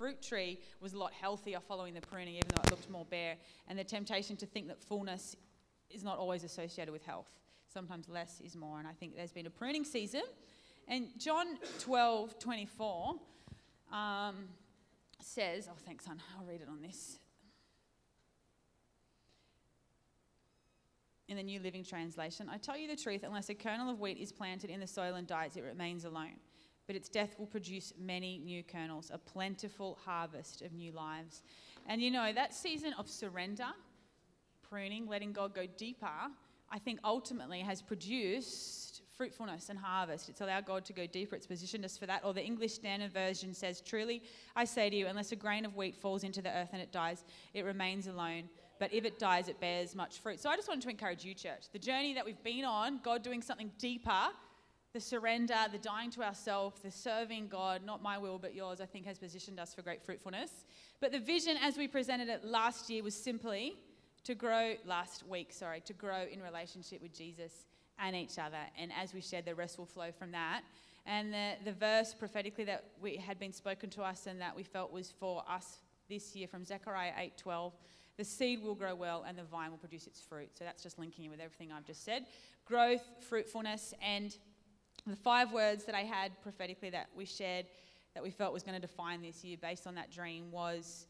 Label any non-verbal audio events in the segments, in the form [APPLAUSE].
fruit tree was a lot healthier following the pruning, even though it looked more bare. And the temptation to think that fullness is not always associated with health. Sometimes less is more. And I think there's been a pruning season. And John 12, 24 um, says, oh, thanks, son. I'll read it on this. In the New Living Translation, I tell you the truth, unless a kernel of wheat is planted in the soil and dies, it remains alone. But its death will produce many new kernels, a plentiful harvest of new lives. And you know, that season of surrender, pruning, letting God go deeper, I think ultimately has produced fruitfulness and harvest. It's allowed God to go deeper. It's positioned us for that. Or the English Standard Version says, Truly, I say to you, unless a grain of wheat falls into the earth and it dies, it remains alone. But if it dies, it bears much fruit. So I just wanted to encourage you, church. The journey that we've been on, God doing something deeper, the surrender, the dying to ourselves, the serving God, not my will but yours, I think has positioned us for great fruitfulness. But the vision as we presented it last year was simply to grow, last week, sorry, to grow in relationship with Jesus and each other. And as we shared, the rest will flow from that. And the, the verse prophetically that we had been spoken to us and that we felt was for us this year from Zechariah 8:12, the seed will grow well and the vine will produce its fruit. So that's just linking in with everything I've just said. Growth, fruitfulness, and the five words that I had prophetically that we shared that we felt was going to define this year based on that dream was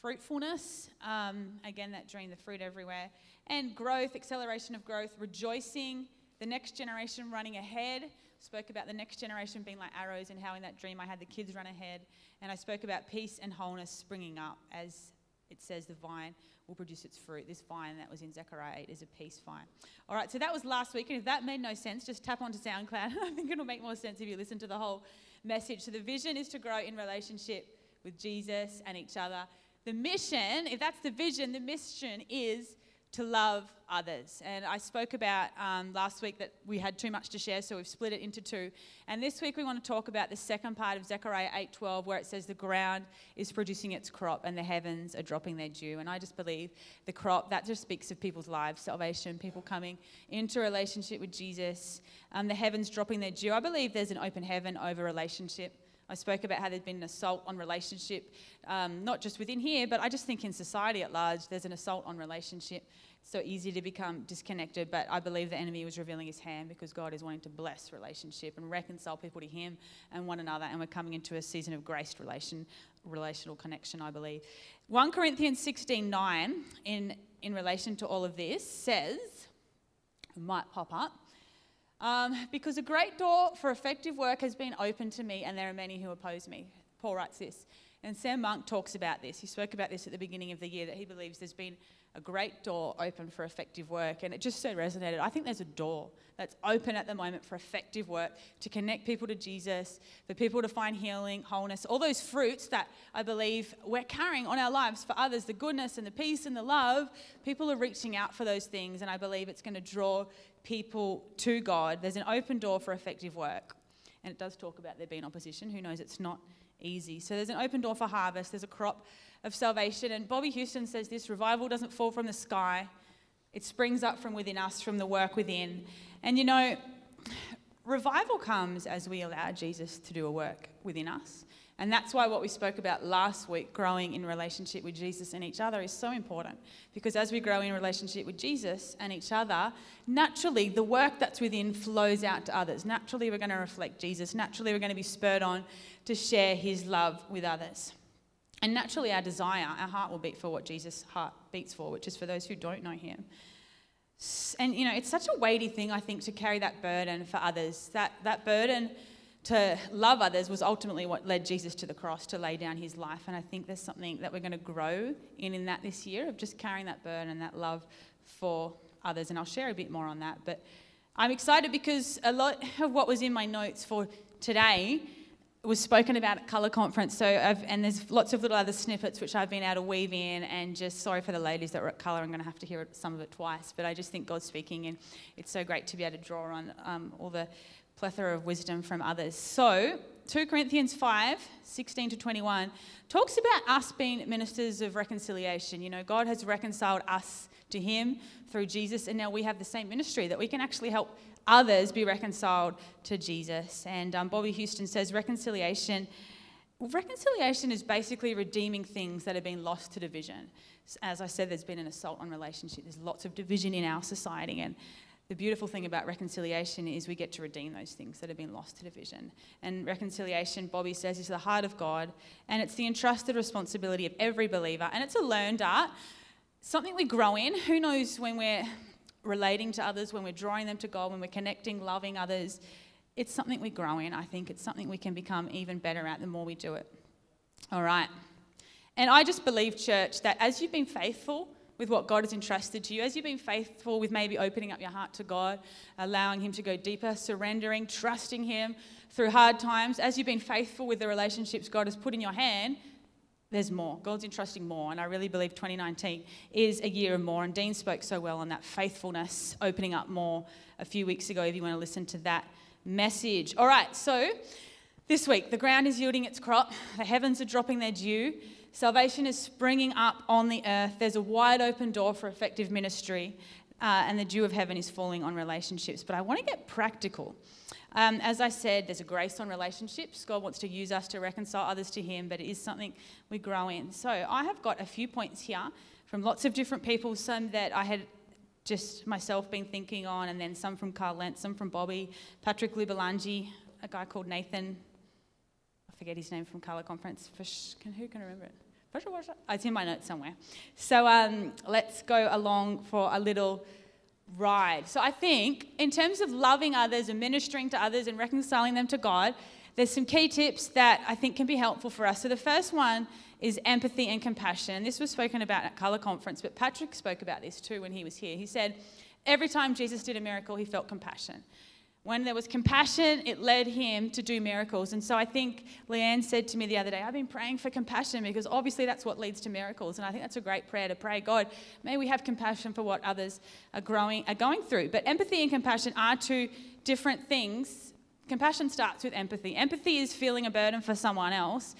fruitfulness. Um, again, that dream, the fruit everywhere and growth, acceleration of growth, rejoicing, the next generation running ahead. Spoke about the next generation being like arrows and how in that dream I had the kids run ahead. And I spoke about peace and wholeness springing up as it says the vine will produce its fruit. This vine that was in Zechariah 8 is a peace vine. All right, so that was last week. And if that made no sense, just tap onto SoundCloud. [LAUGHS] I think it'll make more sense if you listen to the whole message. So the vision is to grow in relationship with Jesus and each other. The mission, if that's the vision, the mission is to love others. And I spoke about um, last week that we had too much to share, so we've split it into two. And this week we want to talk about the second part of Zechariah 8:12, where it says the ground is producing its crop and the heavens are dropping their dew. And I just believe the crop that just speaks of people's lives, salvation, people coming into relationship with Jesus, um, the heavens dropping their dew. I believe there's an open heaven over relationship. I spoke about how there's been an assault on relationship, um, not just within here, but I just think in society at large, there's an assault on relationship. It's so easy to become disconnected, but I believe the enemy was revealing his hand because God is wanting to bless relationship and reconcile people to Him and one another, and we're coming into a season of graced relation, relational connection, I believe. 1 Corinthians 16 9, in, in relation to all of this, says, might pop up. Um, because a great door for effective work has been opened to me, and there are many who oppose me. Paul writes this. And Sam Monk talks about this. He spoke about this at the beginning of the year that he believes there's been a great door open for effective work. And it just so resonated. I think there's a door that's open at the moment for effective work to connect people to Jesus, for people to find healing, wholeness, all those fruits that I believe we're carrying on our lives for others the goodness and the peace and the love. People are reaching out for those things, and I believe it's going to draw people to God. There's an open door for effective work. And it does talk about there being opposition. Who knows? It's not easy. So there's an open door for harvest, there's a crop of salvation. And Bobbie Houston says this revival doesn't fall from the sky, it springs up from within us, from the work within. And you know, [SIGHS] revival comes as we allow Jesus to do a work within us. And that's why what we spoke about last week, growing in relationship with Jesus and each other, is so important. Because as we grow in relationship with Jesus and each other, naturally the work that's within flows out to others. Naturally, we're going to reflect Jesus. Naturally, we're going to be spurred on to share his love with others. And naturally, our desire, our heart will beat for what Jesus' heart beats for, which is for those who don't know him. And, you know, it's such a weighty thing, I think, to carry that burden for others. That, that burden to love others was ultimately what led Jesus to the cross to lay down his life. And I think there's something that we're going to grow in in that this year of just carrying that burden and that love for others. And I'll share a bit more on that. But I'm excited because a lot of what was in my notes for today was spoken about at Colour Conference. So, I've, and there's lots of little other snippets which I've been able to weave in. And just sorry for the ladies that were at Colour, I'm going to have to hear some of it twice. But I just think God's speaking, and it's so great to be able to draw on um, all the plethora of wisdom from others. So, 2 Corinthians 5 16 to 21 talks about us being ministers of reconciliation. You know, God has reconciled us to Him through Jesus, and now we have the same ministry that we can actually help others be reconciled to Jesus. And um, Bobbie Houston says reconciliation reconciliation is basically redeeming things that have been lost to division. As I said, there's been an assault on relationship. There's lots of division in our society, and the beautiful thing about reconciliation is we get to redeem those things that have been lost to division. And reconciliation, Bobbie says, is the heart of God, and it's the entrusted responsibility of every believer, and it's a learned art, something we grow in. Who knows when we're relating to others, when we're drawing them to God, when we're connecting, loving others? It's something we grow in. I think it's something we can become even better at the more we do it. All right. And I just believe, church, that as you've been faithful, with what God has entrusted to you, as you've been faithful with maybe opening up your heart to God, allowing Him to go deeper, surrendering, trusting Him through hard times, as you've been faithful with the relationships God has put in your hand, there's more. God's entrusting more. And I really believe 2019 is a year of more. And Dean spoke so well on that faithfulness, opening up more a few weeks ago, if you want to listen to that message. All right, so this week, the ground is yielding its crop, the heavens are dropping their dew. Salvation is springing up on the earth. There's a wide open door for effective ministry, uh, and the dew of heaven is falling on relationships. But I want to get practical. Um, as I said, there's a grace on relationships. God wants to use us to reconcile others to Him, but it is something we grow in. So I have got a few points here from lots of different people, some that I had just myself been thinking on, and then some from Carl Lentz, some from Bobbie, Patrick Lubalangi, a guy called Nathan I forget his name from Colour Conference. Fish, can, who can remember it? It's in my notes somewhere. So um, let's go along for a little ride. So I think, in terms of loving others and ministering to others and reconciling them to God, there's some key tips that I think can be helpful for us. So the first one is empathy and compassion. This was spoken about at Colour Conference, but Patrick spoke about this too when he was here. He said, every time Jesus did a miracle, he felt compassion. When there was compassion, it led him to do miracles. And so I think Leanne said to me the other day, I've been praying for compassion because obviously that's what leads to miracles. And I think that's a great prayer to pray. God, may we have compassion for what others are growing are going through. But empathy and compassion are two different things. Compassion starts with empathy. Empathy is feeling a burden for someone else.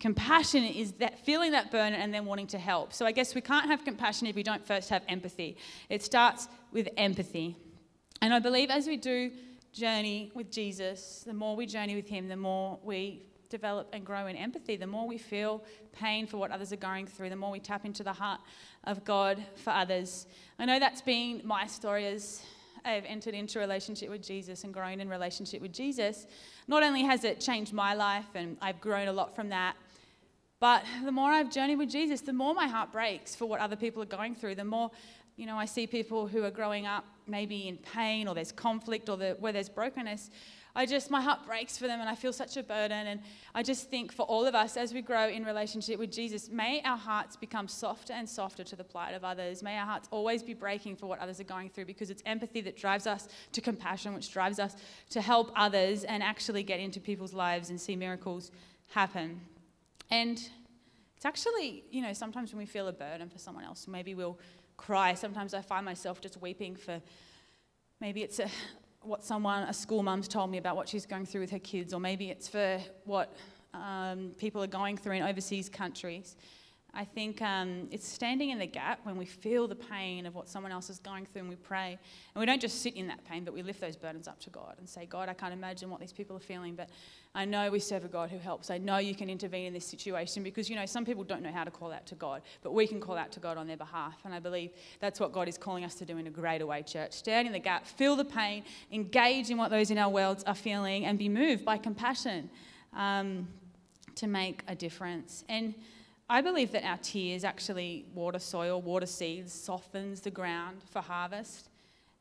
Compassion is that feeling that burden and then wanting to help. So I guess we can't have compassion if we don't first have empathy. It starts with empathy. And I believe as we do journey with Jesus, the more we journey with Him, the more we develop and grow in empathy, the more we feel pain for what others are going through, the more we tap into the heart of God for others. I know that's been my story as I've entered into relationship with Jesus and grown in relationship with Jesus. Not only has it changed my life and I've grown a lot from that, but the more I've journeyed with Jesus, the more my heart breaks for what other people are going through, the more you know, I see people who are growing up maybe in pain or there's conflict or the, where there's brokenness. I just, my heart breaks for them and I feel such a burden. And I just think for all of us, as we grow in relationship with Jesus, may our hearts become softer and softer to the plight of others. May our hearts always be breaking for what others are going through because it's empathy that drives us to compassion, which drives us to help others and actually get into people's lives and see miracles happen. And it's actually, you know, sometimes when we feel a burden for someone else, maybe we'll cry. Sometimes I find myself just weeping for maybe it's a, what someone, a school mum's told me about what she's going through with her kids, or maybe it's for what um, people are going through in overseas countries. I think um, it's standing in the gap when we feel the pain of what someone else is going through and we pray. And we don't just sit in that pain, but we lift those burdens up to God and say, God, I can't imagine what these people are feeling, but I know we serve a God who helps. I know you can intervene in this situation because, you know, some people don't know how to call out to God, but we can call out to God on their behalf. And I believe that's what God is calling us to do in a greater way, church. Stand in the gap, feel the pain, engage in what those in our worlds are feeling, and be moved by compassion um, to make a difference. And I believe that our tears actually water soil, water seeds, softens the ground for harvest.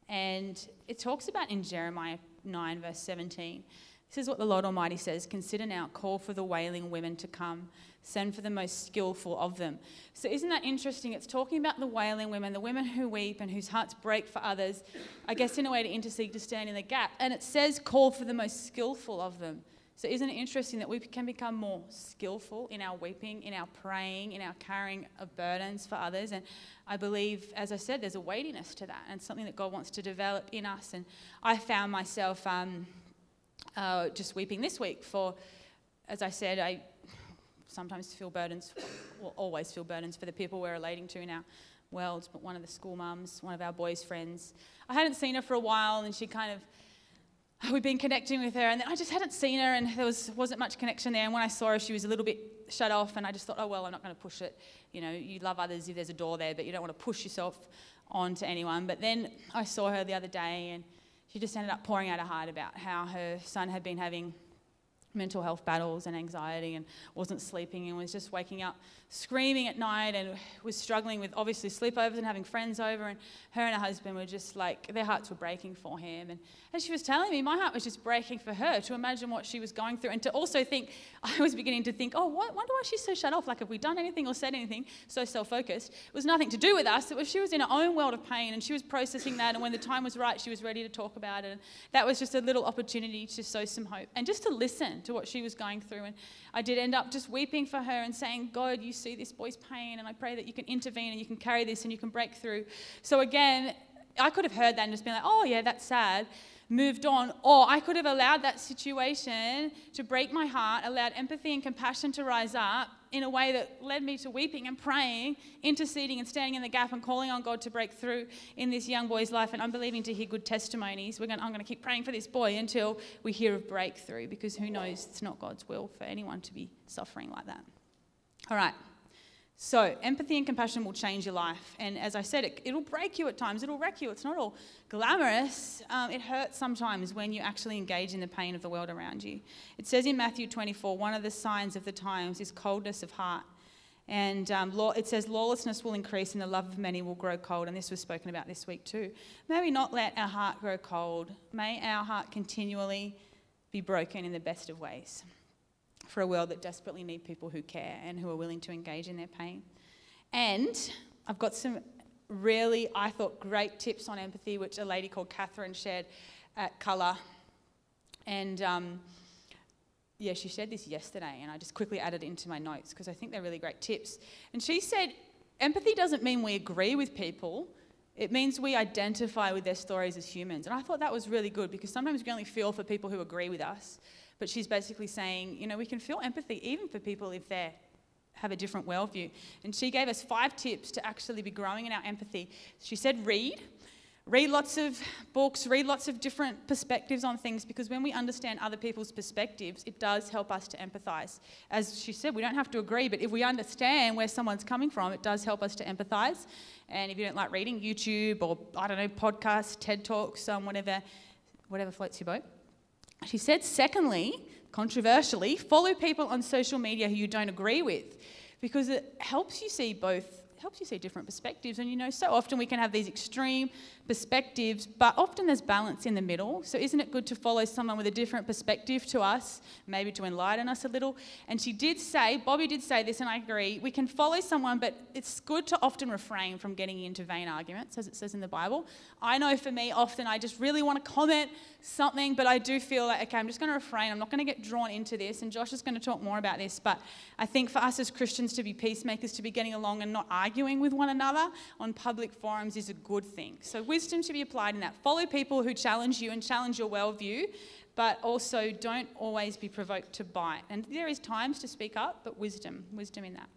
And it talks about in Jeremiah 9, verse 17. This is what the Lord Almighty says Consider now, call for the wailing women to come, send for the most skillful of them. So, isn't that interesting? It's talking about the wailing women, the women who weep and whose hearts break for others, I guess, in a way to intercede, to stand in the gap. And it says, Call for the most skillful of them. So, isn't it interesting that we can become more skillful in our weeping, in our praying, in our carrying of burdens for others? And I believe, as I said, there's a weightiness to that and something that God wants to develop in us. And I found myself um, uh, just weeping this week for, as I said, I sometimes feel burdens, or always feel burdens for the people we're relating to in our world. But one of the school mums, one of our boys' friends, I hadn't seen her for a while, and she kind of [LAUGHS] we'd been connecting with her, and then I just hadn't seen her, and there was, wasn't much connection there. And when I saw her, she was a little bit shut off, and I just thought, oh, well, I'm not going to push it. You know, you love others if there's a door there, but you don't want to push yourself onto anyone. But then I saw her the other day, and she just ended up pouring out her heart about how her son had been having mental health battles and anxiety and wasn't sleeping and was just waking up screaming at night and was struggling with obviously sleepovers and having friends over. And her and her husband were just like their hearts were breaking for him. And as she was telling me my heart was just breaking for her to imagine what she was going through and to also think [LAUGHS] i was beginning to think oh what, wonder why she's so shut off? Like have we done anything or said anything? So self-focused. It was nothing to do with us. It was she was in her own world of pain and she was processing that. And when the time was right she was ready to talk about it. And that was just a little opportunity to sow some hope and just to listen to what she was going through and I did end up just weeping for her and saying, God, you see this boy's pain, and I pray that you can intervene and you can carry this and you can break through. So again, I could have heard that and just been like, oh, yeah, that's sad moved on, or I could have allowed that situation to break my heart, allowed empathy and compassion to rise up in a way that led me to weeping and praying, interceding and standing in the gap and calling on God to break through in this young boy's life. And I'm believing to hear good testimonies. We're going I'm going to keep praying for this boy until we hear of breakthrough because who knows, it's not God's will for anyone to be suffering like that. All right. So, empathy and compassion will change your life. And as I said, it, will break you at times, it'll wreck you. It's not all glamorous. Um, it hurts sometimes when you actually engage in the pain of the world around you. It says in Matthew 24, one of the signs of the times is coldness of heart. And um, law, it says lawlessness will increase and the love of many will grow cold. And this was spoken about this week too. May we not let our heart grow cold. May our heart continually be broken in the best of ways for a world that desperately need people who care and who are willing to engage in their pain. And I've got some really, I thought, great tips on empathy, which a lady called Catherine shared at Colour. And um, yeah, she shared this yesterday, and I just quickly added it into my notes because I think they're really great tips. And she said, empathy doesn't mean we agree with people. It means we identify with their stories as humans. And I thought that was really good because sometimes we only feel for people who agree with us. But she's basically saying, you know, we can feel empathy even for people if they have a different worldview. And she gave us five tips to actually be growing in our empathy. She said, read. Read lots of books, read lots of different perspectives on things because when we understand other people's perspectives, it does help us to empathize. As she said, we don't have to agree, but if we understand where someone's coming from, it does help us to empathize. And if you don't like reading, YouTube or I don't know, podcasts, TED Talks, um, whatever, whatever floats your boat. She said, secondly, controversially, follow people on social media who you don't agree with because it helps you see both helps you see different perspectives. And you know so often we can have these extreme perspectives, but often there's balance in the middle. So, isn't it good to follow someone with a different perspective to us, maybe to enlighten us a little? And she did say, Bobbie did say this, and I agree, we can follow someone, but it's good to often refrain from getting into vain arguments, as it says in the Bible. I know for me, often I just really want to comment something, but I do feel like, okay, I'm just going to refrain. I'm not going to get drawn into this. And Josh is going to talk more about this. But I think for us as Christians to be peacemakers, to be getting along and not arguing with one another on public forums is a good thing. So, wisdom to be applied in that. Follow people who challenge you and challenge your worldview, but also don't always be provoked to bite. And there is times to speak up, but wisdom, wisdom in that.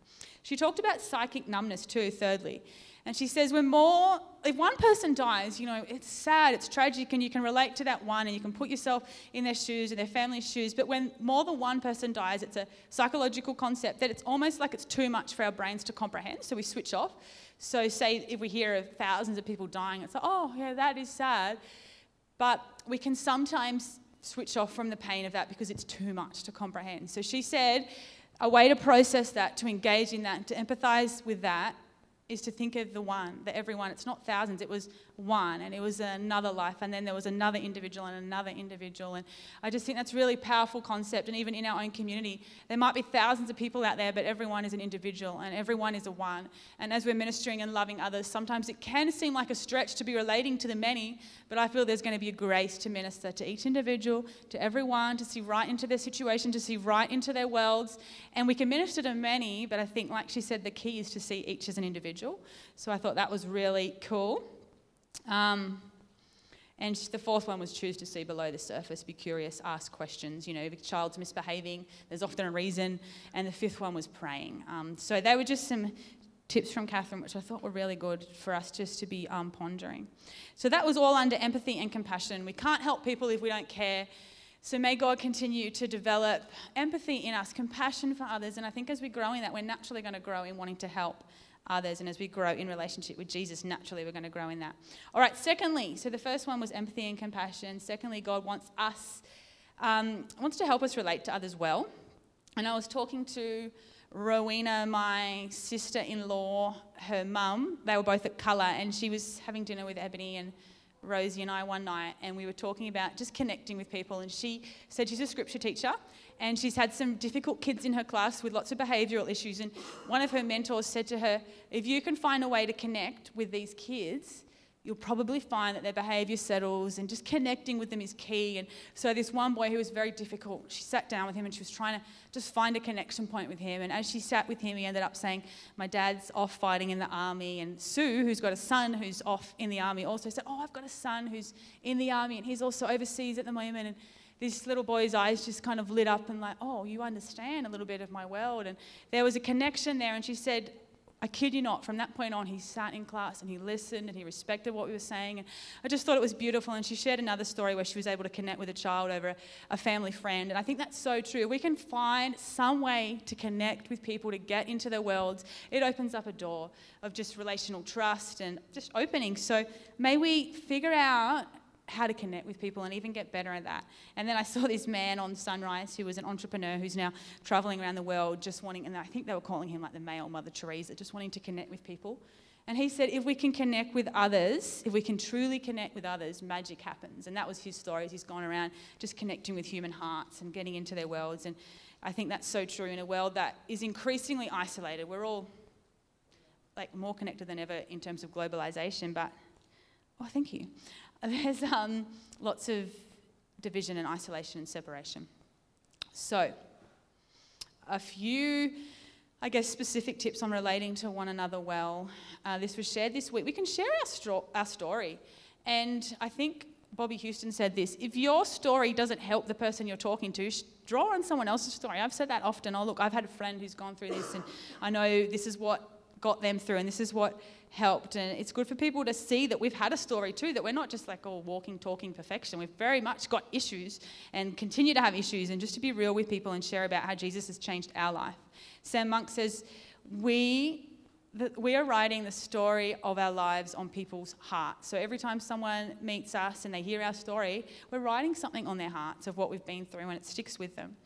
She talked about psychic numbness too, thirdly. And she says, when more, if one person dies, you know, it's sad, it's tragic, and you can relate to that one and you can put yourself in their shoes and their family's shoes. But when more than one person dies, it's a psychological concept that it's almost like it's too much for our brains to comprehend. So we switch off. So, say if we hear of thousands of people dying, it's like, oh, yeah, that is sad. But we can sometimes switch off from the pain of that because it's too much to comprehend. So, she said a way to process that, to engage in that, to empathize with that, is to think of the one, the everyone. It's not thousands, it was one, and it was another life, and then there was another individual and another individual. And I just think that's a really powerful concept. And even in our own community, there might be thousands of people out there, but everyone is an individual, and everyone is a one. And as we're ministering and loving others, sometimes it can seem like a stretch to be relating to the many, but I feel there's going to be a grace to minister to each individual, to everyone, to see right into their situation, to see right into their worlds. And we can minister to many, but I think, like she said, the key is to see each as an individual. So I thought that was really cool. Um, and the fourth one was choose to see below the surface, be curious, ask questions. You know, if a child's misbehaving, there's often a reason. And the fifth one was praying. Um, so they were just some tips from Catherine, which I thought were really good for us just to be um, pondering. So that was all under empathy and compassion. We can't help people if we don't care. So may God continue to develop empathy in us, compassion for others. And I think as we grow in that, we're naturally going to grow in wanting to help others. And as we grow in relationship with Jesus, naturally we're going to grow in that. All right, secondly, so the first one was empathy and compassion. Secondly, God wants us, um, wants to help us relate to others well. And I was talking to Rowena, my sister in law, her mum, they were both at Colour, and she was having dinner with Ebony and Rosie and I one night, and we were talking about just connecting with people. And she said she's a scripture teacher, and she's had some difficult kids in her class with lots of behavioural issues. And one of her mentors said to her, If you can find a way to connect with these kids, you'll probably find that their behavior settles and just connecting with them is key. And so, this one boy who was very difficult, she sat down with him and she was trying to just find a connection point with him. And as she sat with him, he ended up saying, My dad's off fighting in the army. And Sue, who's got a son who's off in the army, also said, Oh, I've got a son who's in the army and he's also overseas at the moment. And this little boy's eyes just kind of lit up and, like, oh, you understand a little bit of my world. And there was a connection there. And she said, I kid you not, from that point on, he sat in class and he listened and he respected what we were saying. And I just thought it was beautiful. And she shared another story where she was able to connect with a child over a, family friend. And I think that's so true. We can find some way to connect with people, to get into their worlds. It opens up a door of just relational trust and just opening. So may we figure out how to connect with people and even get better at that. And then I saw this man on Sunrise who was an entrepreneur who's now traveling around the world just wanting, and I think they were calling him like the male Mother Teresa, just wanting to connect with people. And he said, if we can connect with others, if we can truly connect with others, magic happens. And that was his story. He's gone around just connecting with human hearts and getting into their worlds. And I think that's so true in a world that is increasingly isolated. We're all like more connected than ever in terms of globalization, but oh, thank you. [LAUGHS] there's um, lots of division and isolation and separation. So, a few, I guess, specific tips on relating to one another well. Uh, this was shared this week. We can share our, stro- our story. And I think Bobbie Houston said this if your story doesn't help the person you're talking to, draw on someone else's story. I've said that often. Oh, look, I've had a friend who's gone through this, and I know this is what got them through, and this is what helped. And it's good for people to see that we've had a story too, that we're not just like all walking, talking perfection. We've very much got issues and continue to have issues, and just to be real with people and share about how Jesus has changed our life. Sam Monk says, We we are writing the story of our lives on people's hearts. So every time someone meets us and they hear our story, we're writing something on their hearts of what we've been through and it sticks with them.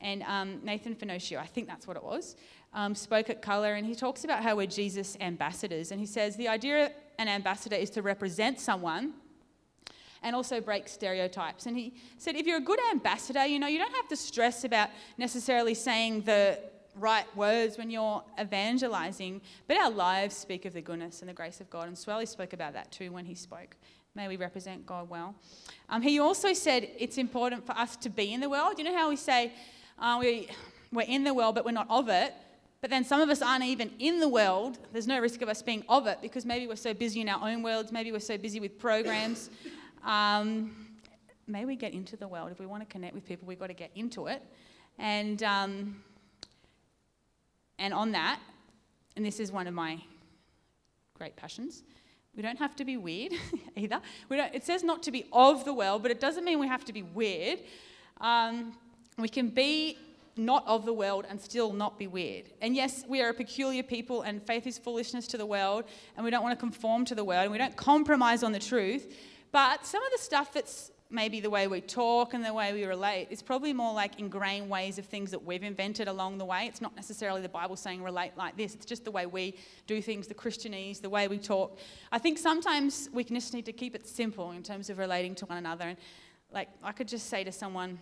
And um, Nathan Finochio, I think that's what it was, um, spoke at Colour, and he talks about how we're Jesus ambassadors. And he says the idea of an ambassador is to represent someone and also break stereotypes. And he said, if you're a good ambassador, you know, you don't have to stress about necessarily saying the right words when you're evangelizing, but our lives speak of the goodness and the grace of God. And Swelly spoke about that too when he spoke. May we represent God well. Um, he also said it's important for us to be in the world. You know how we say uh, we, we're in the world, but we're not of it? But then some of us aren't even in the world. There's no risk of us being of it because maybe we're so busy in our own worlds, maybe we're so busy with programs. [LAUGHS] Um, may we get into the world. If we want to connect with people, we've got to get into it. And, um, and on that, and this is one of my great passions, we don't have to be weird [LAUGHS] either. it says not to be of the world, but it doesn't mean we have to be weird. Um, we can be not of the world and still not be weird. And yes, we are a peculiar people, and faith is foolishness to the world, and we don't want to conform to the world, and we don't compromise on the truth. But some of the stuff that's maybe the way we talk and the way we relate is probably more like ingrained ways of things that we've invented along the way. It's not necessarily the Bible saying relate like this, it's just the way we do things, the Christianese, the way we talk. I think sometimes we just need to keep it simple in terms of relating to one another. And like, I could just say to someone,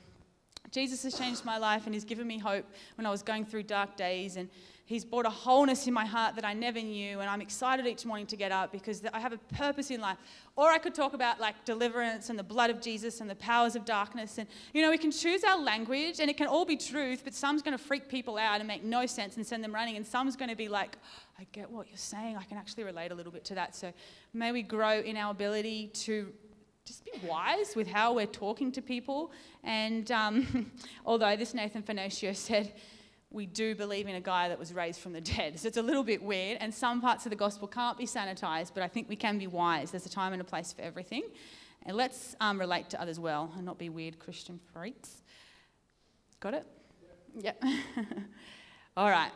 Jesus has changed my life and He's given me hope when I was going through dark days. And He's brought a wholeness in my heart that I never knew. And I'm excited each morning to get up because I have a purpose in life. Or I could talk about like deliverance and the blood of Jesus and the powers of darkness. And, you know, we can choose our language and it can all be truth, but some's going to freak people out and make no sense and send them running. And some's going to be like, I get what you're saying. I can actually relate a little bit to that. So may we grow in our ability to just be wise with how we're talking to people. And um, [LAUGHS] although this Nathan Finochio said, we do believe in a guy that was raised from the dead. So it's a little bit weird, and some parts of the gospel can't be sanitized, but I think we can be wise. There's a time and a place for everything. And let's um, relate to others well and not be weird Christian freaks. Got it? Yep. [LAUGHS] all right.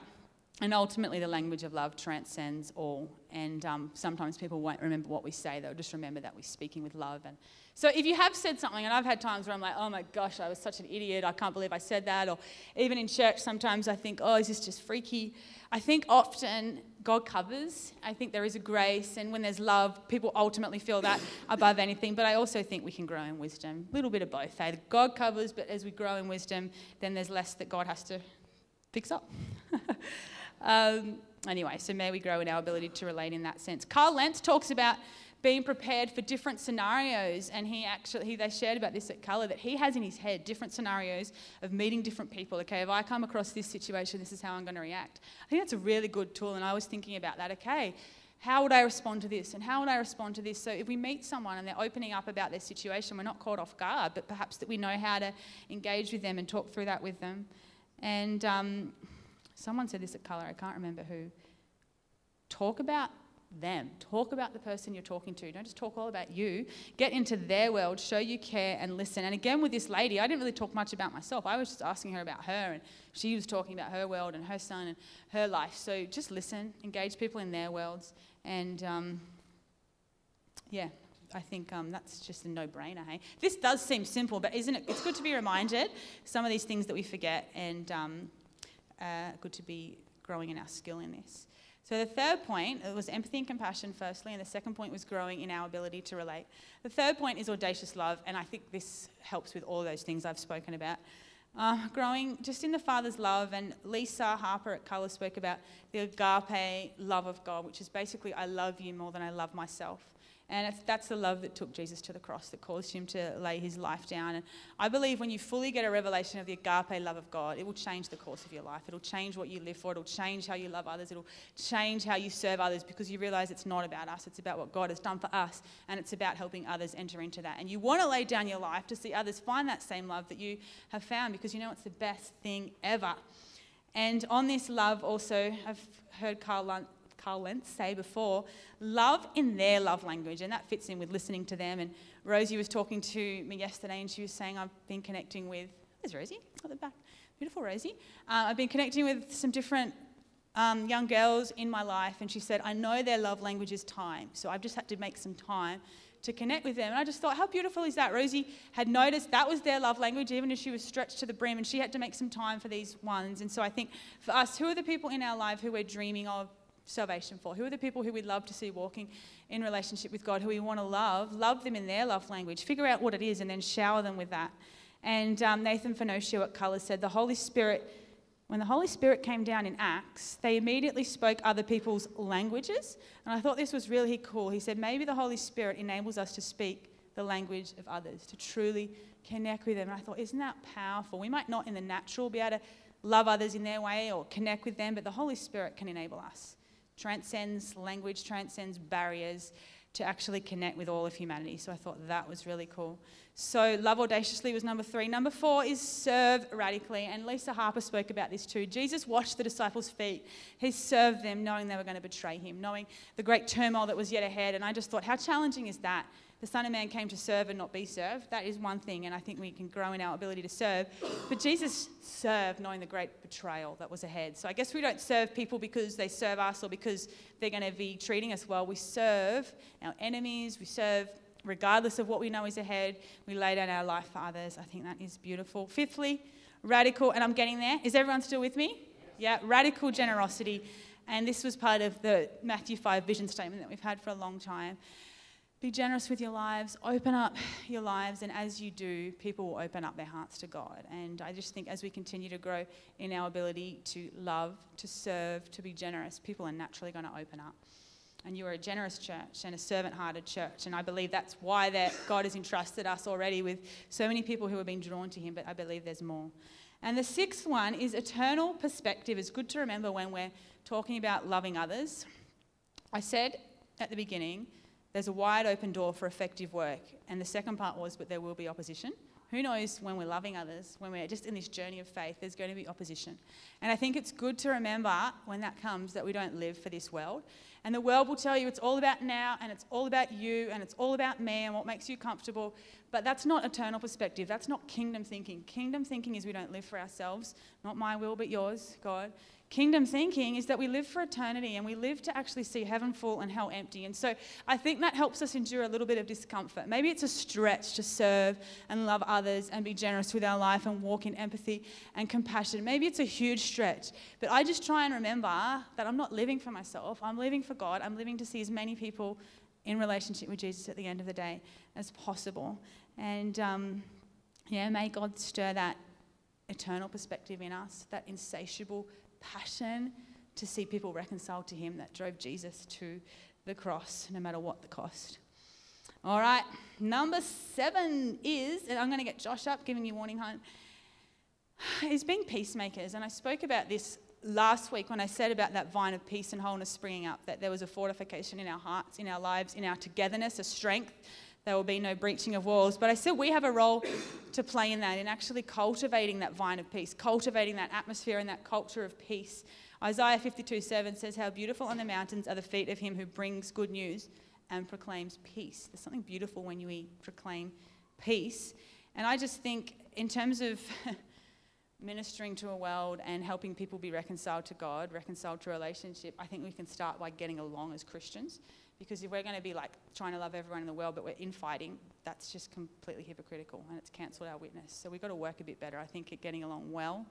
And ultimately, the language of love transcends all. And um, sometimes people won't remember what we say, they'll just remember that we're speaking with love. And so, if you have said something, and I've had times where I'm like, oh my gosh, I was such an idiot, I can't believe I said that. Or even in church, sometimes I think, oh, is this just freaky? I think often God covers. I think there is a grace, and when there's love, people ultimately feel that [COUGHS] above anything. But I also think we can grow in wisdom. A little bit of both. Eh? God covers, but as we grow in wisdom, then there's less that God has to fix up. [LAUGHS] Um, anyway, so may we grow in our ability to relate in that sense. Carl Lentz talks about being prepared for different scenarios, and he actually he, they shared about this at Colour that he has in his head different scenarios of meeting different people. Okay, if I come across this situation, this is how I'm going to react. I think that's a really good tool, and I was thinking about that. Okay, how would I respond to this, and how would I respond to this? So if we meet someone and they're opening up about their situation, we're not caught off guard, but perhaps that we know how to engage with them and talk through that with them, and. Um, Someone said this at Colour, I can't remember who. Talk about them. Talk about the person you're talking to. Don't just talk all about you. Get into their world, show you care, and listen. And again, with this lady, I didn't really talk much about myself. I was just asking her about her, and she was talking about her world and her son and her life. So just listen, engage people in their worlds, and um, yeah, I think um, that's just a no-brainer. Hey, this does seem simple, but isn't it? It's good to be reminded some of these things that we forget, and um, uh, good to be growing in our skill in this. So the third point was empathy and compassion, firstly, and the second point was growing in our ability to relate. The third point is audacious love, and I think this helps with all those things I've spoken about. Uh, growing just in the Father's love, and Lisa Harper at Colour spoke about the agape love of God, which is basically, I love you more than I love myself. And that's the love that took Jesus to the cross, that caused him to lay his life down. And I believe when you fully get a revelation of the agape love of God, it will change the course of your life. It'll change what you live for. It'll change how you love others. It'll change how you serve others because you realize it's not about us. It's about what God has done for us. And it's about helping others enter into that. And you want to lay down your life to see others find that same love that you have found because you know it's the best thing ever. And on this love, also, I've heard Carl Lunt Carl Lentz say before, love in their love language. And that fits in with listening to them. And Rosie was talking to me yesterday and she was saying, I've been connecting with, there's Rosie at the back. Beautiful Rosie. Uh, I've been connecting with some different um, young girls in my life. And she said, I know their love language is time. So I've just had to make some time to connect with them. And I just thought, how beautiful is that? Rosie had noticed that was their love language, even as she was stretched to the brim, and she had to make some time for these ones. And so I think for us, who are the people in our life who we're dreaming of salvation for? Who are the people who we'd love to see walking in relationship with God, who we want to love? Love them in their love language. Figure out what it is and then shower them with that. And um, Nathan Finochio at Colour said the Holy Spirit, when the Holy Spirit came down in Acts, they immediately spoke other people's languages. And I thought this was really cool. He said maybe the Holy Spirit enables us to speak the language of others, to truly connect with them. And I thought, isn't that powerful? We might not in the natural be able to love others in their way or connect with them, but the Holy Spirit can enable us transcends language, transcends barriers to actually connect with all of humanity. So I thought that was really cool. So, love audaciously was number three. Number four is serve radically. And Lisa Harper spoke about this too. Jesus washed the disciples' feet. He served them knowing they were going to betray him, knowing the great turmoil that was yet ahead. And I just thought, how challenging is that? The Son of Man came to serve and not be served. That is one thing, and I think we can grow in our ability to serve. But Jesus served knowing the great betrayal that was ahead. So I guess we don't serve people because they serve us or because they're going to be treating us well. We serve our enemies, we serve regardless of what we know is ahead. We lay down our life for others. I think that is beautiful. Fifthly, radical, and I'm getting there. Is everyone still with me? Yeah, radical generosity. And this was part of the Matthew 5 vision statement that we've had for a long time. Be generous with your lives, open up your lives, and as you do, people will open up their hearts to God. And I just think as we continue to grow in our ability to love, to serve, to be generous, people are naturally going to open up. And you are a generous church and a servant hearted church. And I believe that's why that God has entrusted us already with so many people who have been drawn to Him, but I believe there's more. And the sixth one is eternal perspective. It's good to remember when we're talking about loving others. I said at the beginning, there's a wide open door for effective work. And the second part was, but there will be opposition. who knows when we're loving others, when we're just in this journey of faith, there's going to be opposition. And I think it's good to remember when that comes that we don't live for this world. And the world will tell you it's all about now and it's all about you and it's all about me and what makes you comfortable. But that's not eternal perspective. That's not kingdom thinking. Kingdom thinking is we don't live for ourselves, not my will, but yours, God. Kingdom thinking is that we live for eternity and we live to actually see heaven full and hell empty. And so I think that helps us endure a little bit of discomfort. Maybe it's a stretch to serve and love others and be generous with our life and walk in empathy and compassion. Maybe it's a huge stretch. But I just try and remember that I'm not living for myself, I'm living for God. I'm living to see as many people in relationship with Jesus at the end of the day as possible. And um, yeah, may God stir that eternal perspective in us, that insatiable passion to see people reconciled to Him that drove Jesus to the cross, no matter what the cost. All right, number seven is, and I'm going to get Josh up, giving you warning, hunt, is being peacemakers. And I spoke about this last week when I said about that vine of peace and wholeness springing up, that there was a fortification in our hearts, in our lives, in our togetherness, a strength. There will be no breaching of walls. But I said we have a role to play in that, in actually cultivating that vine of peace, cultivating that atmosphere and that culture of peace. Isaiah 52 7 says, How beautiful on the mountains are the feet of him who brings good news and proclaims peace. There's something beautiful when you proclaim peace. And I just think, in terms of [LAUGHS] ministering to a world and helping people be reconciled to God, reconciled to relationship, I think we can start by getting along as Christians. Because if we're going to be like trying to love everyone in the world, but we're infighting, that's just completely hypocritical and it's cancelled our witness. So we've got to work a bit better, I think, at getting along well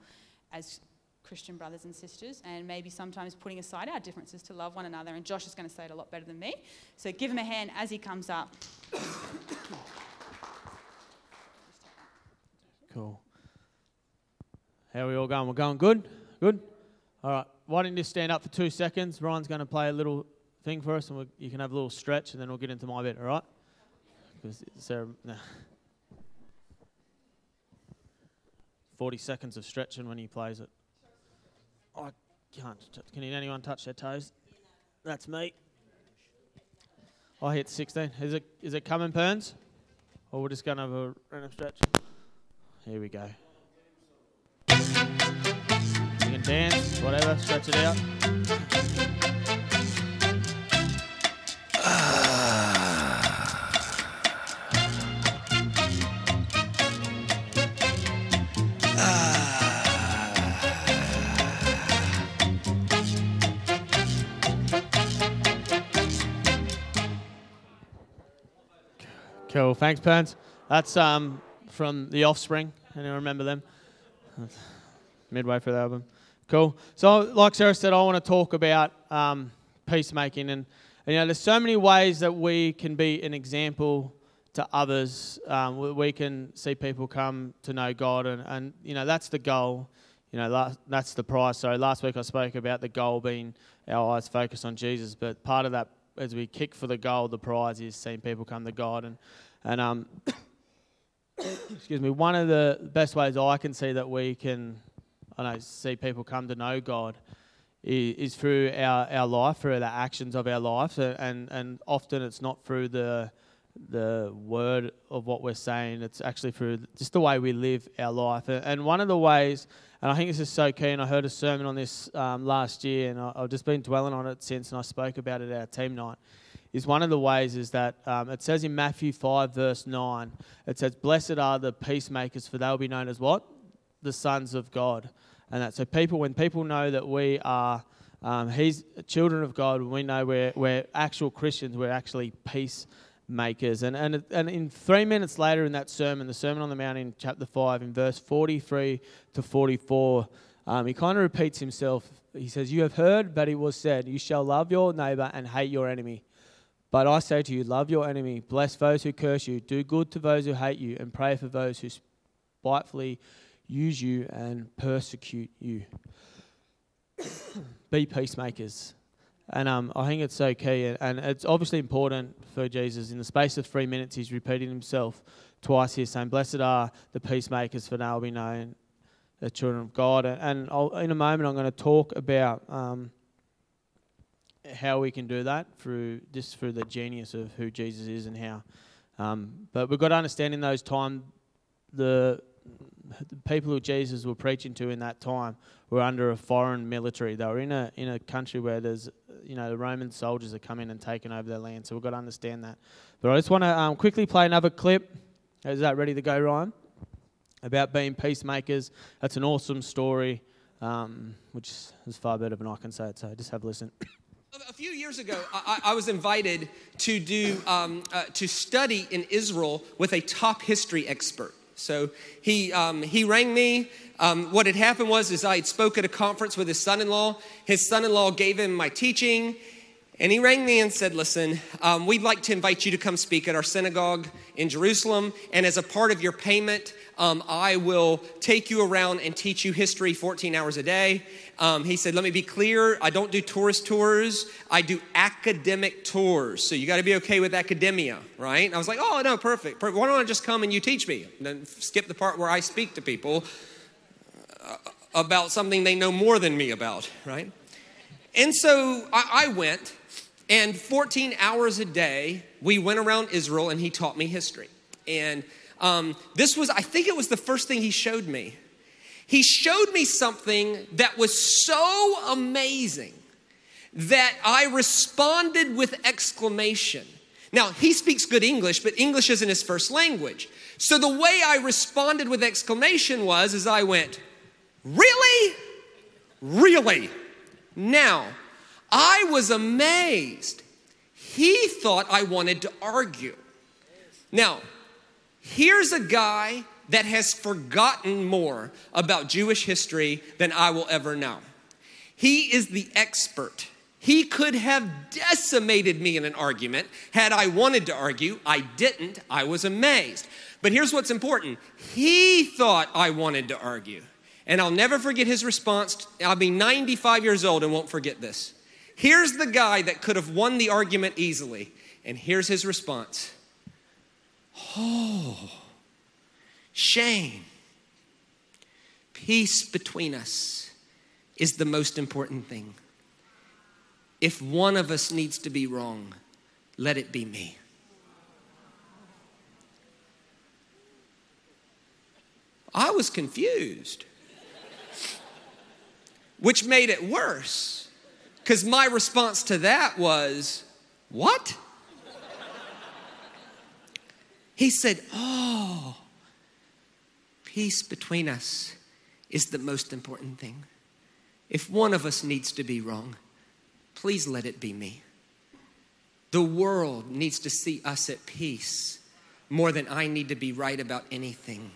as Christian brothers and sisters, and maybe sometimes putting aside our differences to love one another. And Josh is going to say it a lot better than me. So give him a hand as he comes up. Cool. How are we all going? We're going good? Good? All right. Why don't you stand up for two seconds? Ryan's going to play a little thing for us, and we'll, you can have a little stretch, and then we'll get into my bit, all right? Because Sarah, uh, no. 40 seconds of stretching when he plays it. I can't. Can anyone touch their toes? That's me. I hit 16. Is it is it coming, Perns? Or we're just going to have a random stretch? Here we go. You can dance, whatever, stretch it out. Cool. Thanks, Pants. That's um, from The Offspring. Anyone remember them? [LAUGHS] Midway through the album. Cool. So, like Sarah said, I want to talk about um, peacemaking. And, and, you know, there's so many ways that we can be an example to others. Um, we can see people come to know God. And, and you know, that's the goal. You know, that's the prize. So, last week I spoke about the goal being our eyes focused on Jesus. But part of that, as we kick for the goal, the prize is seeing people come to God. And, and um, [COUGHS] excuse me, one of the best ways I can see that we can, I know, see people come to know God is, is through our, our life, through the actions of our life, and and often it's not through the the word of what we're saying. It's actually through just the way we live our life. And one of the ways, and I think this is so key, and I heard a sermon on this um, last year, and I've just been dwelling on it since, and I spoke about it at our team night is one of the ways is that um, it says in Matthew 5, verse 9, it says, Blessed are the peacemakers, for they'll be known as what? The sons of God. And that so people, when people know that we are um, he's children of God, we know we're, we're actual Christians, we're actually peacemakers. And, and, and in three minutes later in that sermon, the Sermon on the Mount in chapter 5, in verse 43 to 44, um, he kind of repeats himself. He says, You have heard but it was said, You shall love your neighbor and hate your enemy. But I say to you, love your enemy, bless those who curse you, do good to those who hate you, and pray for those who spitefully use you and persecute you. [COUGHS] Be peacemakers. And um, I think it's so key. And, it's obviously important for Jesus. In the space of three minutes, he's repeated himself twice here, saying, Blessed are the peacemakers, for will be known the children of God. And, and in a moment, I'm going to talk about. Um, how we can do that through just through the genius of who Jesus is and how. Um, but we've got to understand in those time the, the people who Jesus were preaching to in that time were under a foreign military. They were in a in a country where there's you know the Roman soldiers are coming and taking over their land. So we've got to understand that. But I just want to um, quickly play another clip. Is that ready to go, Ryan? About being peacemakers. That's an awesome story, um, which is far better than I can say it. So just have a listen. [COUGHS] A few years ago, I, I was invited to do um, uh, to study in Israel with a top history expert. So he um, he rang me. Um, what had happened was, is I had spoke at a conference with his son-in-law. His son-in-law gave him my teaching, and he rang me and said, "Listen, um, we'd like to invite you to come speak at our synagogue in Jerusalem, and as a part of your payment, um, I will take you around and teach you history 14 hours a day. Um, he said, Let me be clear, I don't do tourist tours, I do academic tours. So you got to be okay with academia, right? And I was like, Oh, no, perfect. Why don't I just come and you teach me? And then skip the part where I speak to people uh, about something they know more than me about, right? And so I, I went, and 14 hours a day, we went around Israel and he taught me history. And um, this was, I think it was the first thing he showed me. He showed me something that was so amazing that I responded with exclamation. Now, he speaks good English, but English isn't his first language. So the way I responded with exclamation was as I went, Really? Really? Now, I was amazed. He thought I wanted to argue. Now, Here's a guy that has forgotten more about Jewish history than I will ever know. He is the expert. He could have decimated me in an argument had I wanted to argue. I didn't. I was amazed. But here's what's important he thought I wanted to argue. And I'll never forget his response. I'll be 95 years old and won't forget this. Here's the guy that could have won the argument easily. And here's his response Oh, shame. Peace between us is the most important thing. If one of us needs to be wrong, let it be me. I was confused, which made it worse because my response to that was, What? He said, Oh, peace between us is the most important thing. If one of us needs to be wrong, please let it be me. The world needs to see us at peace more than I need to be right about anything.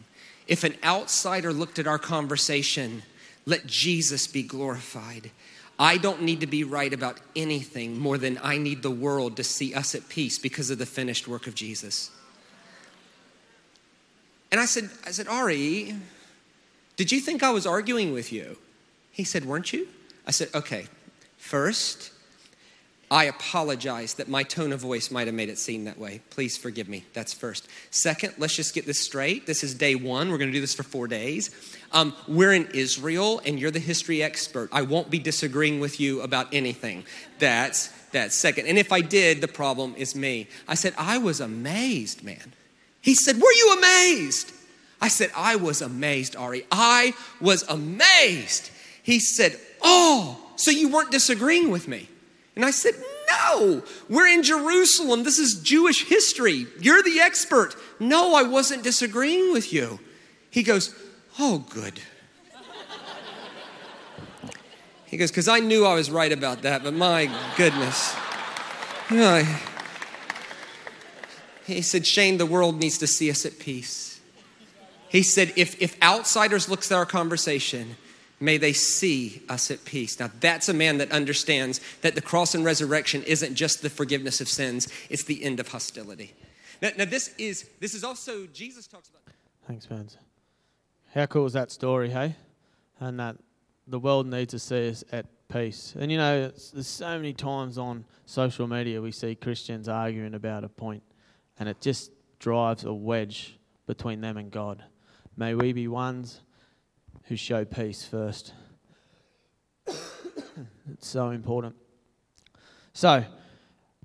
If an outsider looked at our conversation, let Jesus be glorified. I don't need to be right about anything more than I need the world to see us at peace because of the finished work of Jesus. And I said, I said, Ari, did you think I was arguing with you? He said, Weren't you? I said, Okay, first, I apologize that my tone of voice might have made it seem that way. Please forgive me. That's first. Second, let's just get this straight. This is day one. We're going to do this for four days. Um, we're in Israel, and you're the history expert. I won't be disagreeing with you about anything. That's that's second. And if I did, the problem is me. I said, I was amazed, man. He said, Were you amazed? I said, I was amazed, Ari. I was amazed. He said, Oh, so you weren't disagreeing with me? And I said, No, we're in Jerusalem. This is Jewish history. You're the expert. No, I wasn't disagreeing with you. He goes, Oh, good. He goes, Because I knew I was right about that, but my goodness. You know, he said, Shane, the world needs to see us at peace. He said, if, if outsiders looks at our conversation, may they see us at peace. Now, that's a man that understands that the cross and resurrection isn't just the forgiveness of sins, it's the end of hostility. Now, now this, is, this is also, Jesus talks about. Thanks, man. How cool is that story, hey? And that the world needs to see us at peace. And you know, there's so many times on social media we see Christians arguing about a point and it just drives a wedge between them and God. May we be ones who show peace first. [COUGHS] it's so important. So,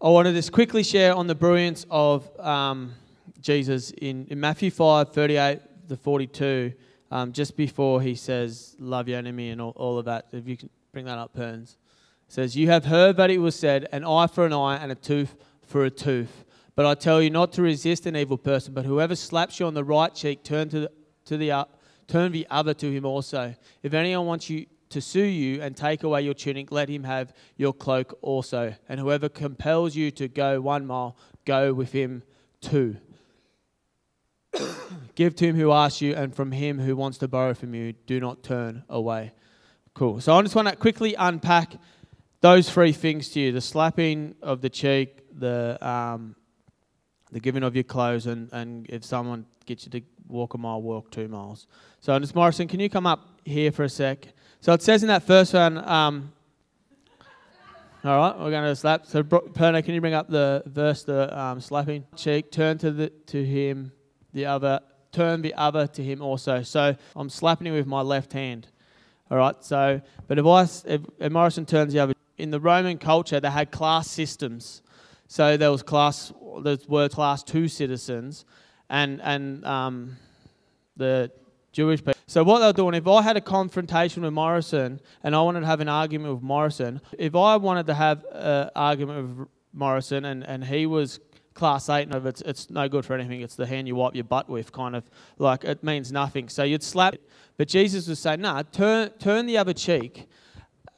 I want to just quickly share on the brilliance of um, Jesus in, in Matthew 5 38 the 42, um, just before he says, Love your enemy and all, all of that. If you can bring that up, Perns. Says, You have heard that it was said, an eye for an eye and a tooth for a tooth. But I tell you not to resist an evil person, but whoever slaps you on the right cheek, turn to the, to the uh, turn the other to him also. If anyone wants you to sue you and take away your tunic, let him have your cloak also. And whoever compels you to go one mile, go with him two. [COUGHS] Give to him who asks you, and from him who wants to borrow from you, do not turn away. Cool. So I just want to quickly unpack those three things to you the slapping of the cheek, the, um, the giving of your clothes, and, and if someone gets you to walk a mile, walk two miles. So, Miss Morrison, can you come up here for a sec? So it says in that first one, um, all right, we're going to slap. So, Perna, can you bring up the verse, the um, slapping cheek? Turn to the to him, the other. Turn the other to him also. So I'm slapping him with my left hand. All right. So, but if I, if, if Morrison turns the other, in the Roman culture, they had class systems. So there was class, there were class two citizens, and and um, the Jewish people. So what they're doing, if I had a confrontation with Morrison and I wanted to have an argument with Morrison, if I wanted to have an argument with Morrison and, and he was class eight and it's, it's no good for anything, it's the hand you wipe your butt with, kind of like it means nothing. So you'd slap it. But Jesus was saying, nah, turn, turn the other cheek.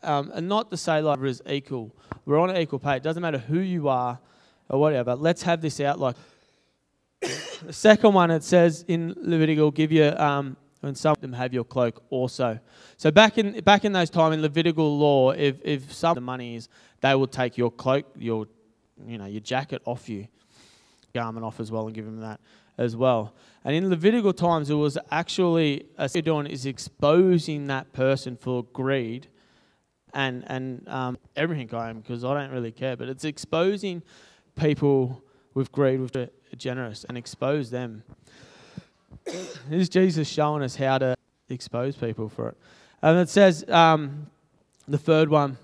Um, and not to say like we're equal. We're on equal pay. It doesn't matter who you are or whatever. Let's have this out like. [COUGHS] the second one, it says in Leviticus, give you um, and some of them have your cloak also. So back in back in those times in Levitical law, if if some of the money is, they will take your cloak, your you know your jacket off you, garment off as well, and give them that as well. And in Levitical times, it was actually a doing is exposing that person for greed, and and um, everything I am because I don't really care, but it's exposing people with greed, with generous, and expose them [COUGHS] is Jesus showing us how to expose people for it. And it says, um, the third one,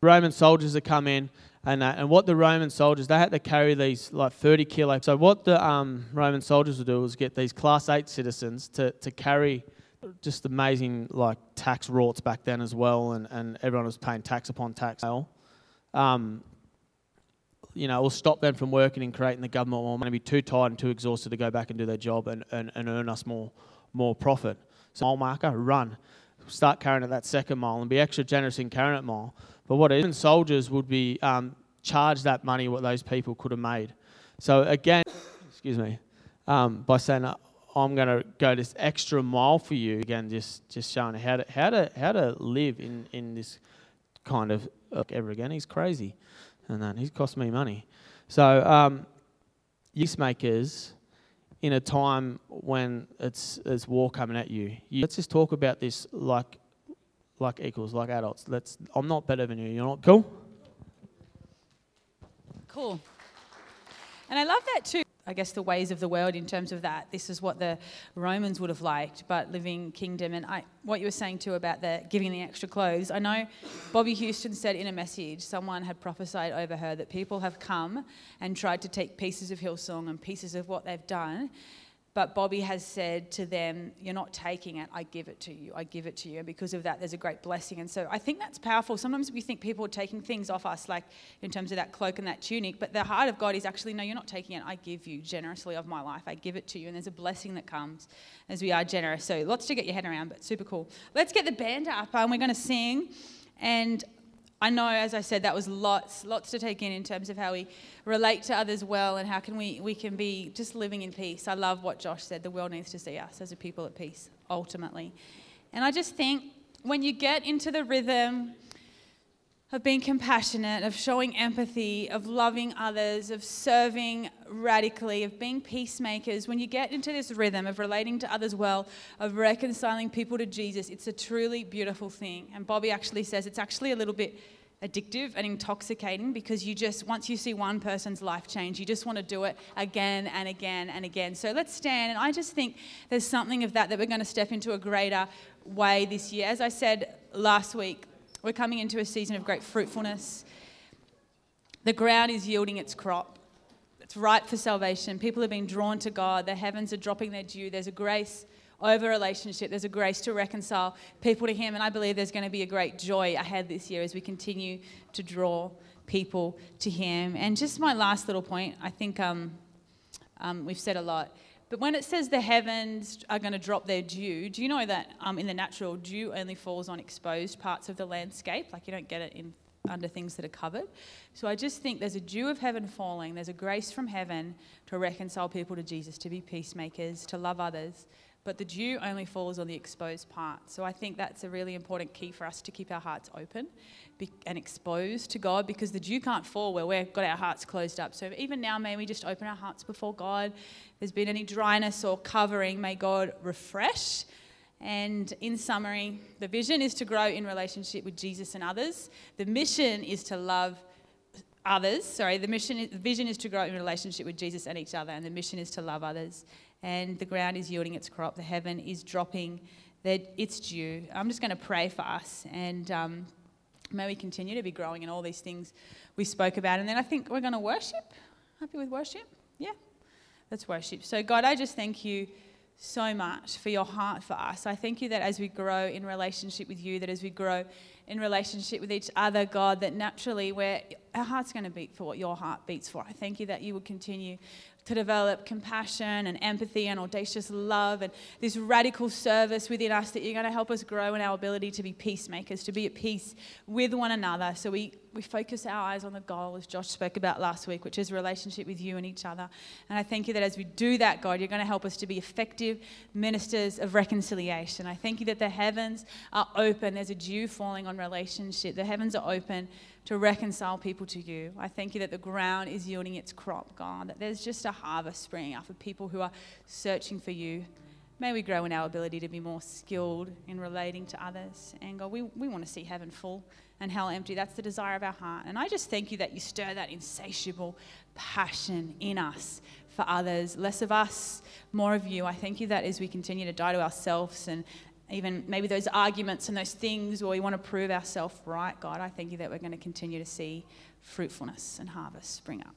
Roman soldiers that come in, and, and what the Roman soldiers, they had to carry these like 30 kilo. So what the um, Roman soldiers would do was get these class 8 citizens to, to carry just amazing like tax rorts back then as well, and, and everyone was paying tax upon tax. Um, you know, will stop them from working and creating the government more money, be too tired and too exhausted to go back and do their job and, and, and earn us more, more profit. So mile marker, run. Start carrying at that second mile and be extra generous in carrying it mile. But what even soldiers would be um, charged that money what those people could have made. So again, [COUGHS] excuse me, um, by saying I'm going to go this extra mile for you again, just just showing how to how to how to live in in this kind of uh, ever again. He's crazy and then he's cost me money. So, um, makers in a time when it's there's war coming at you. you. Let's just talk about this like like equals, like adults. Let's. I'm not better than you. You're not cool. Cool. And I love that too. I guess, the ways of the world in terms of that. This is what the Romans would have liked, but living kingdom. And I, what you were saying too about the giving the extra clothes. I know Bobbie Houston said in a message, someone had prophesied over her that people have come and tried to take pieces of Hillsong and pieces of what they've done but Bobbie has said to them, You're not taking it, I give it to you. I give it to you. And because of that, there's a great blessing. And so I think that's powerful. Sometimes we think people are taking things off us, like in terms of that cloak and that tunic, but the heart of God is actually, No, you're not taking it. I give you generously of my life. I give it to you. And there's a blessing that comes as we are generous. So lots to get your head around, but super cool. Let's get the band up and we're going to sing. And I know, as I said, that was lots, lots to take in in terms of how we relate to others well and how can we, we can be just living in peace. I love what Josh said. The world needs to see us as a people at peace, ultimately. And I just think when you get into the rhythm of being compassionate, of showing empathy, of loving others, of serving radically, of being peacemakers, when you get into this rhythm of relating to others well, of reconciling people to Jesus, it's a truly beautiful thing. And Bobbie actually says it's actually a little bit addictive and intoxicating because you just, once you see one person's life change, you just want to do it again and again and again. So let's stand. And I just think there's something of that that we're going to step into a greater way this year. As I said last week, we're coming into a season of great fruitfulness. The ground is yielding its crop. It's ripe for salvation. People are being drawn to God. The heavens are dropping their dew. There's a grace over relationship. There's a grace to reconcile people to Him. And I believe there's going to be a great joy ahead this year as we continue to draw people to Him. And just my last little point I think um, um, we've said a lot. But when it says the heavens are going to drop their dew, do you know that um, in the natural, dew only falls on exposed parts of the landscape? Like you don't get it in under things that are covered. So I just think there's a dew of heaven falling, there's a grace from heaven to reconcile people to Jesus, to be peacemakers, to love others. But the dew only falls on the exposed part. So I think that's a really important key for us to keep our hearts open and exposed to God because the dew can't fall where we've got our hearts closed up. So even now, may we just open our hearts before God. If there's been any dryness or covering, may God refresh and in summary, the vision is to grow in relationship with Jesus and others. The mission is to love others. Sorry, the mission, is, the vision is to grow in relationship with Jesus and each other, and the mission is to love others. And the ground is yielding its crop. The heaven is dropping that its dew. I'm just going to pray for us, and um, may we continue to be growing in all these things we spoke about. And then I think we're going to worship. Happy with worship? Yeah, let's worship. So God, I just thank you so much for your heart for us. I thank you that as we grow in relationship with you, that as we grow in relationship with each other, God, that naturally we're, our heart's going to beat for what your heart beats for. I thank you that you will continue to develop compassion and empathy and audacious love and this radical service within us that you're going to help us grow in our ability to be peacemakers, to be at peace with one another. So we, we focus our eyes on the goal, as Josh spoke about last week, which is relationship with you and each other. And I thank you that as we do that, God, you're going to help us to be effective ministers of reconciliation. I thank you that the heavens are open. There's a dew falling on relationship. The heavens are open to reconcile people to you. I thank you that the ground is yielding its crop, God, that there's just a harvest springing up of people who are searching for you. May we grow in our ability to be more skilled in relating to others. And God, we, we want to see heaven full and hell empty. That's the desire of our heart. And I just thank you that you stir that insatiable passion in us for others. Less of us, more of you. I thank you that as we continue to die to ourselves and even maybe those arguments and those things where we want to prove ourselves right, God, I thank you that we're going to continue to see fruitfulness and harvest spring up.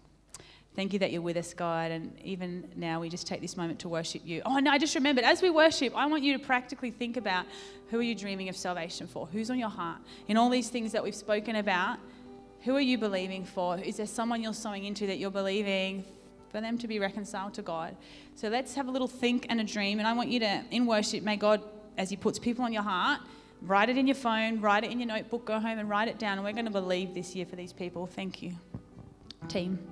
Thank you that you're with us, God. And even now, we just take this moment to worship you. Oh, no, I just remembered as we worship, I want you to practically think about who are you dreaming of salvation for? Who's on your heart? In all these things that we've spoken about, who are you believing for? Is there someone you're sowing into that you're believing for them to be reconciled to God? So let's have a little think and a dream. And I want you to, in worship, may God as He puts people on your heart, write it in your phone, write it in your notebook, go home and write it down. And we're going to believe this year for these people. Thank you, team.